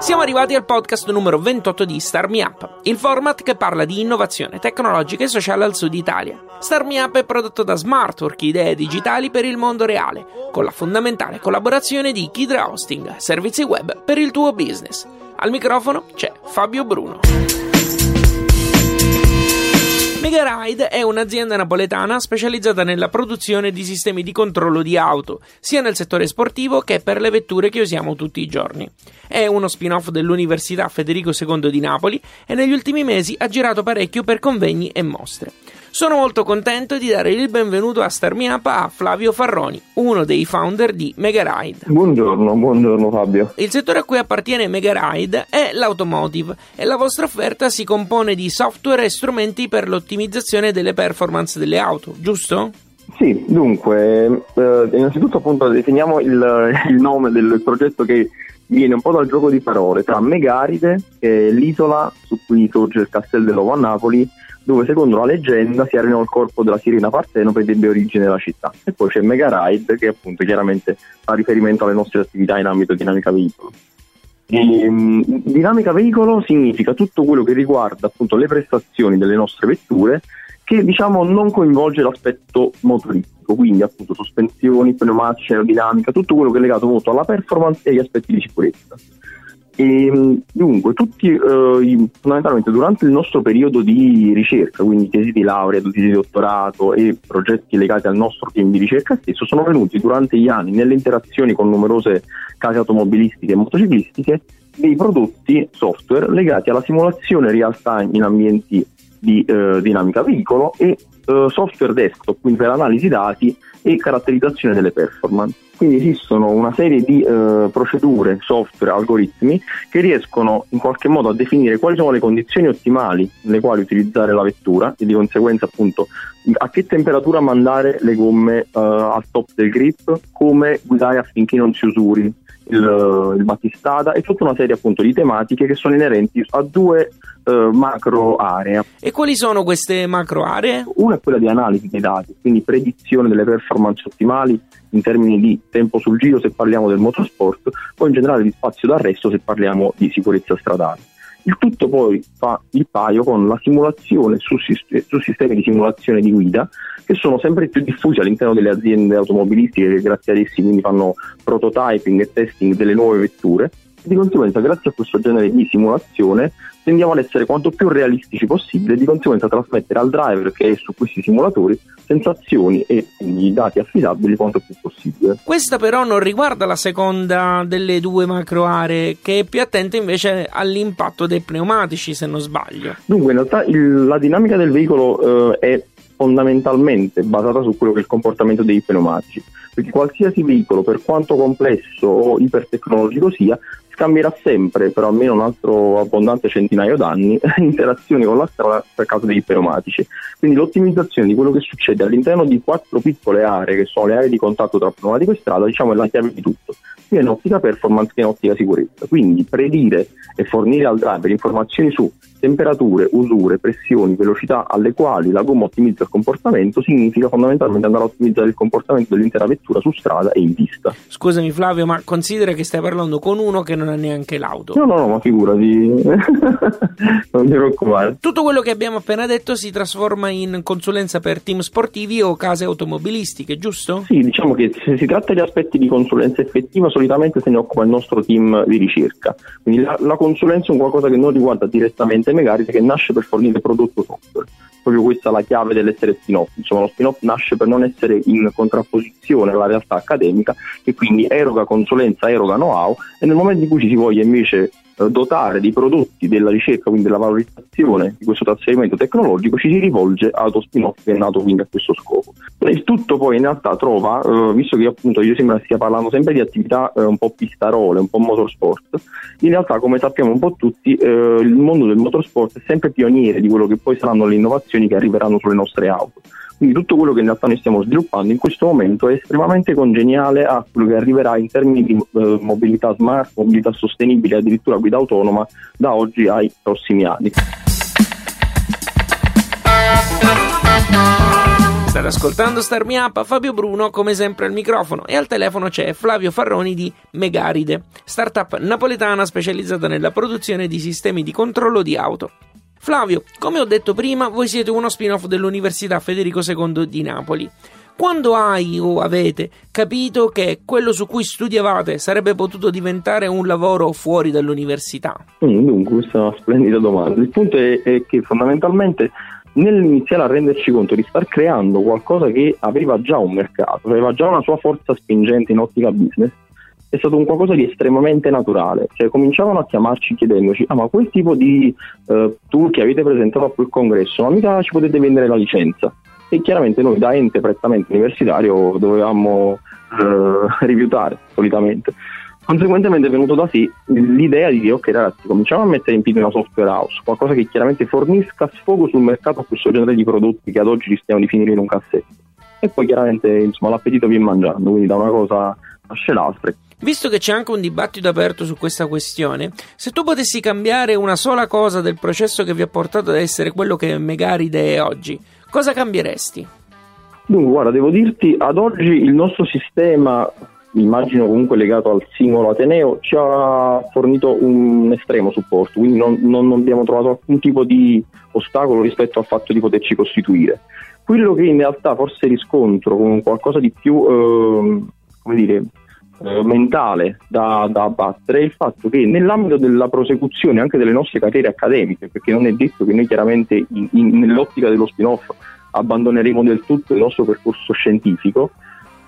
Siamo arrivati al podcast numero 28 di Star Me Up, il format che parla di innovazione tecnologica e sociale al sud Italia. Star Me Up è prodotto da Smartwork, idee digitali per il mondo reale, con la fondamentale collaborazione di Kidra Hosting, servizi web per il tuo business. Al microfono c'è Fabio Bruno. Megaride è un'azienda napoletana specializzata nella produzione di sistemi di controllo di auto, sia nel settore sportivo che per le vetture che usiamo tutti i giorni. È uno spin-off dell'Università Federico II di Napoli e negli ultimi mesi ha girato parecchio per convegni e mostre. Sono molto contento di dare il benvenuto a Starmiapa a Flavio Farroni, uno dei founder di Megaride. Buongiorno, buongiorno Fabio. Il settore a cui appartiene Megaride è l'automotive e la vostra offerta si compone di software e strumenti per l'ottimizzazione delle performance delle auto, giusto? Sì, dunque, eh, innanzitutto appunto definiamo il, il nome del progetto che viene un po' dal gioco di parole tra Megaride, che è l'isola su cui sorge il castello dell'Ovo a Napoli, dove secondo la leggenda si arenò il corpo della sirena Partenope ed ebbe origine la città. E poi c'è Megaride, che appunto chiaramente fa riferimento alle nostre attività in ambito dinamica veicolo. E, um, dinamica veicolo significa tutto quello che riguarda appunto le prestazioni delle nostre vetture che diciamo non coinvolge l'aspetto motoristico, quindi appunto sospensioni, pneumatici, aerodinamica, tutto quello che è legato molto alla performance e agli aspetti di sicurezza. E, dunque, tutti eh, fondamentalmente durante il nostro periodo di ricerca, quindi tesi di laurea, tesi di dottorato e progetti legati al nostro team di ricerca stesso, sono venuti durante gli anni nelle interazioni con numerose case automobilistiche e motociclistiche dei prodotti software legati alla simulazione real time in ambienti di eh, dinamica veicolo e eh, software desktop, quindi per analisi dati e caratterizzazione delle performance. Quindi esistono una serie di eh, procedure, software, algoritmi che riescono in qualche modo a definire quali sono le condizioni ottimali nelle quali utilizzare la vettura e di conseguenza appunto a che temperatura mandare le gomme uh, al top del grip, come guidare affinché non si usuri il, il battistrada e tutta una serie appunto di tematiche che sono inerenti a due uh, macro aree. E quali sono queste macro aree? Una è quella di analisi dei dati, quindi predizione delle performance ottimali in termini di tempo sul giro se parliamo del motorsport, poi in generale di spazio d'arresto se parliamo di sicurezza stradale. Il tutto poi fa il paio con la simulazione su, su, sistemi di simulazione di guida che sono sempre più diffusi all'interno delle aziende automobilistiche che grazie ad essi quindi fanno prototyping e testing delle nuove vetture. Di conseguenza grazie a questo genere di simulazione tendiamo ad essere quanto più realistici possibile e di conseguenza trasmettere al driver che è su questi simulatori sensazioni e quindi dati affidabili quanto più possibile. Questa però non riguarda la seconda delle due macro aree che è più attenta invece all'impatto dei pneumatici se non sbaglio. Dunque in realtà il, la dinamica del veicolo eh, è fondamentalmente basata su quello che è il comportamento dei pneumatici perché qualsiasi veicolo, per quanto complesso o ipertecnologico sia, scambierà sempre, per almeno un altro abbondante centinaio d'anni, interazioni con la strada per causa dei pneumatici. Quindi l'ottimizzazione di quello che succede all'interno di quattro piccole aree, che sono le aree di contatto tra pneumatico e strada, diciamo è la chiave di tutto, sia in ottica performance che in ottica sicurezza. Quindi predire e fornire al driver informazioni su temperature, usure, pressioni, velocità alle quali la gomma ottimizza il comportamento significa fondamentalmente andare a ottimizzare il comportamento dell'intera vettura su strada e in pista. Scusami Flavio, ma considera che stai parlando con uno che non ha neanche l'auto. No, no, no, ma figurati, non ti preoccupare. Tutto quello che abbiamo appena detto si trasforma in consulenza per team sportivi o case automobilistiche, giusto? Sì, diciamo che se si tratta di aspetti di consulenza effettiva solitamente se ne occupa il nostro team di ricerca, quindi la, la consulenza è un qualcosa che non riguarda direttamente ente Megarite che nasce per fornire prodotto software. Proprio questa è la chiave dell'essere spin-off. Insomma, lo spin-off nasce per non essere in contrapposizione alla realtà accademica e quindi eroga consulenza, eroga know-how e nel momento in cui ci si voglia invece eh, dotare di prodotti della ricerca, quindi della valorizzazione di questo trasferimento tecnologico, ci si rivolge allo spin-off che è nato quindi a questo scopo. Il tutto poi in realtà trova, eh, visto che appunto io sembra stia parlando sempre di attività eh, un po' pistarole, un po' motorsport, in realtà come sappiamo un po' tutti il mondo del motorsport è sempre pioniere di quello che poi saranno le innovazioni che arriveranno sulle nostre auto. Quindi tutto quello che in realtà noi stiamo sviluppando in questo momento è estremamente congeniale a quello che arriverà in termini di eh, mobilità smart, mobilità sostenibile, addirittura guida autonoma da oggi ai prossimi anni. State ascoltando Starmi Up, Fabio Bruno come sempre al microfono e al telefono c'è Flavio Farroni di Megaride, startup napoletana specializzata nella produzione di sistemi di controllo di auto. Flavio, come ho detto prima, voi siete uno spin-off dell'Università Federico II di Napoli. Quando hai o avete capito che quello su cui studiavate sarebbe potuto diventare un lavoro fuori dall'università? Mm, dunque, questa è una splendida domanda. Il punto è, è che fondamentalmente nell'iniziare a renderci conto di star creando qualcosa che aveva già un mercato, aveva già una sua forza spingente in ottica business, è stato un qualcosa di estremamente naturale. Cioè, cominciavano a chiamarci chiedendoci: Ah, ma quel tipo di uh, tool che avete presentato a quel congresso, ma mica ci potete vendere la licenza? E chiaramente noi, da ente prettamente universitario, dovevamo uh, rifiutare solitamente. Conseguentemente è venuto da sé l'idea di dire ok ragazzi cominciamo a mettere in piedi una software house, qualcosa che chiaramente fornisca sfogo sul mercato a questo genere di prodotti che ad oggi rischiamo di finire in un cassetto. E poi chiaramente insomma, l'appetito viene mangiando, quindi da una cosa nasce l'altra. Visto che c'è anche un dibattito aperto su questa questione, se tu potessi cambiare una sola cosa del processo che vi ha portato ad essere quello che Megaride è oggi, cosa cambieresti? Dunque, guarda, devo dirti, ad oggi il nostro sistema immagino comunque legato al singolo Ateneo, ci ha fornito un estremo supporto, quindi non, non, abbiamo trovato alcun tipo di ostacolo rispetto al fatto di poterci costituire. Quello che in realtà forse riscontro come qualcosa di più, eh, come dire, eh, mentale da, da, abbattere è il fatto che nell'ambito della prosecuzione anche delle nostre carriere accademiche, perché non è detto che noi chiaramente in, in, nell'ottica dello spin-off abbandoneremo del tutto il nostro percorso scientifico,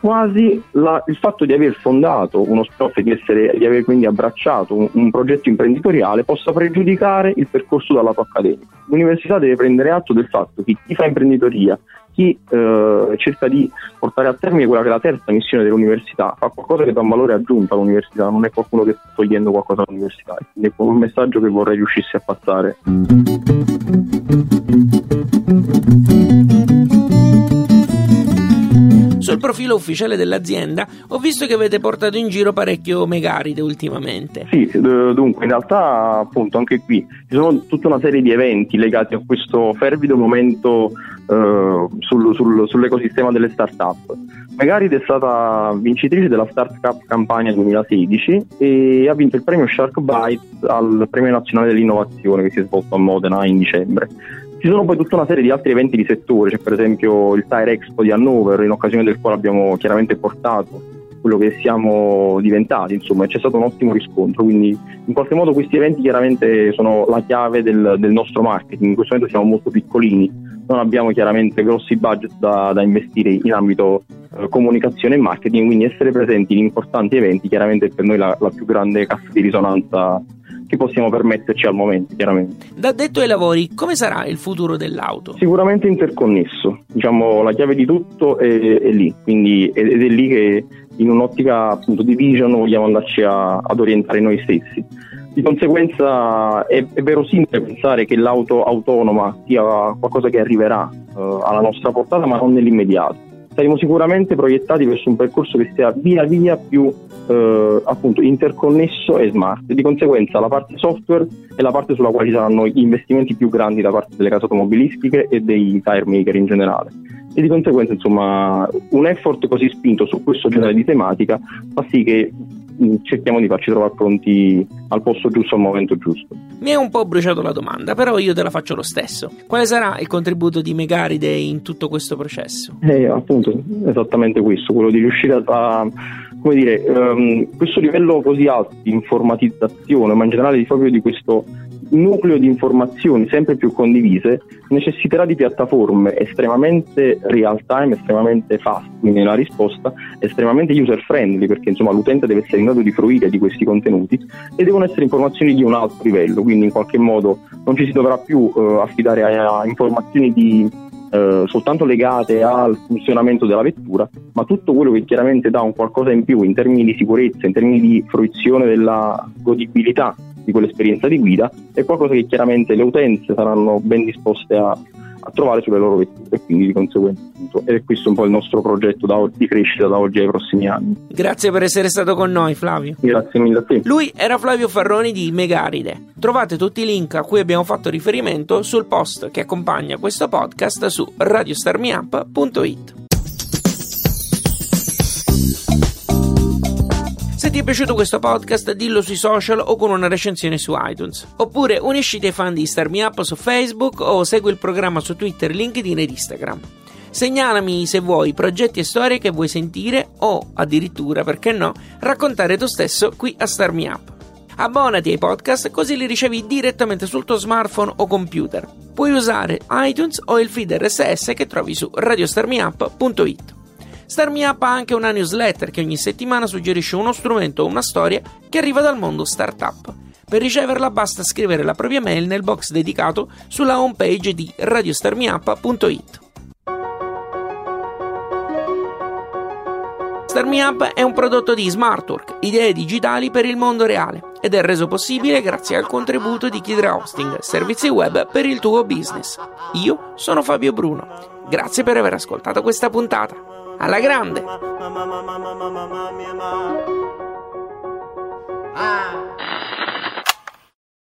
quasi la, il fatto di aver fondato uno e di, essere, di aver quindi abbracciato un, un, progetto imprenditoriale possa pregiudicare il percorso dal lato accademico. L'università deve prendere atto del fatto che chi fa imprenditoria, chi eh, cerca di portare a termine quella che è la terza missione dell'università, fa qualcosa che dà un valore aggiunto all'università, non è qualcuno che sta togliendo qualcosa all'università. Quindi è un messaggio che vorrei riuscisse a passare. Sul profilo ufficiale dell'azienda ho visto che avete portato in giro parecchio Megaride ultimamente. Sì, dunque in realtà appunto anche qui ci sono tutta una serie di eventi legati a questo fervido momento eh, sul, sul, sull'ecosistema delle start-up. Megaride è stata vincitrice della Startup Campagna 2016 e ha vinto il premio Shark Bites al Premio Nazionale dell'Innovazione che si è svolto a Modena in dicembre. Ci sono poi tutta una serie di altri eventi di settore, c'è per esempio il Tire Expo di Hannover, in occasione del quale abbiamo chiaramente portato quello che siamo diventati, insomma, c'è stato un ottimo riscontro, quindi in qualche modo questi eventi chiaramente sono la chiave del, del nostro marketing, in questo momento siamo molto piccolini, non abbiamo chiaramente grossi budget da, da investire in ambito eh, comunicazione e marketing, quindi essere presenti in importanti eventi chiaramente è per noi la, la più grande cassa di risonanza che possiamo permetterci al momento, chiaramente. Da detto ai lavori, come sarà il futuro dell'auto? Sicuramente interconnesso, diciamo la chiave di tutto è, è lì, quindi ed è lì che in un'ottica appunto di vision vogliamo andarci a, ad orientare noi stessi. Di conseguenza è, è verosimile pensare che l'auto autonoma sia qualcosa che arriverà uh, alla nostra portata, ma non nell'immediato saremo sicuramente proiettati verso un percorso che sia via via più eh, appunto interconnesso e smart. Di conseguenza la parte software è la parte sulla quale saranno gli investimenti più grandi da parte delle case automobilistiche e dei tire maker in generale. E di conseguenza, insomma, un effort così spinto su questo genere di tematica fa sì che cerchiamo di farci trovare pronti al posto giusto al momento giusto. Mi è un po' bruciato la domanda, però io te la faccio lo stesso. Quale sarà il contributo di Megaride in tutto questo processo? Eh, appunto, esattamente questo, quello di riuscire a, come dire, um, questo livello così alto di informatizzazione, ma in generale proprio di questo nucleo di informazioni sempre più condivise necessiterà di piattaforme estremamente real time, estremamente fast nella risposta, estremamente user friendly perché insomma l'utente deve essere in grado di fruire di questi contenuti e devono essere informazioni di un alto livello, quindi in qualche modo non ci si dovrà più uh, affidare a, a informazioni di Uh, soltanto legate al funzionamento della vettura, ma tutto quello che chiaramente dà un qualcosa in più in termini di sicurezza, in termini di fruizione della godibilità di quell'esperienza di guida è qualcosa che chiaramente le utenze saranno ben disposte a, a trovare sulle loro vetture e quindi di conseguenza è questo un po' il nostro progetto da, di crescita da oggi ai prossimi anni. Grazie per essere stato con noi Flavio. Grazie mille a te. Lui era Flavio Farroni di Megaride. Trovate tutti i link a cui abbiamo fatto riferimento sul post che accompagna questo podcast su radiostarmiup.it. Se ti è piaciuto questo podcast, dillo sui social o con una recensione su iTunes. Oppure unisciti ai fan di Star Me Up su Facebook o segui il programma su Twitter, LinkedIn ed Instagram. Segnalami se vuoi progetti e storie che vuoi sentire o addirittura, perché no, raccontare tu stesso qui a Star Me Up. Abbonati ai podcast così li ricevi direttamente sul tuo smartphone o computer. Puoi usare iTunes o il feed RSS che trovi su radiostarmiup.it. Starmi Up ha anche una newsletter che ogni settimana suggerisce uno strumento o una storia che arriva dal mondo startup. Per riceverla basta scrivere la propria mail nel box dedicato sulla homepage di radiostarmiup.it. Starmi è un prodotto di Smartwork, idee digitali per il mondo reale, ed è reso possibile grazie al contributo di Kidra Hosting, servizi web per il tuo business. Io sono Fabio Bruno. Grazie per aver ascoltato questa puntata alla grande. Ah.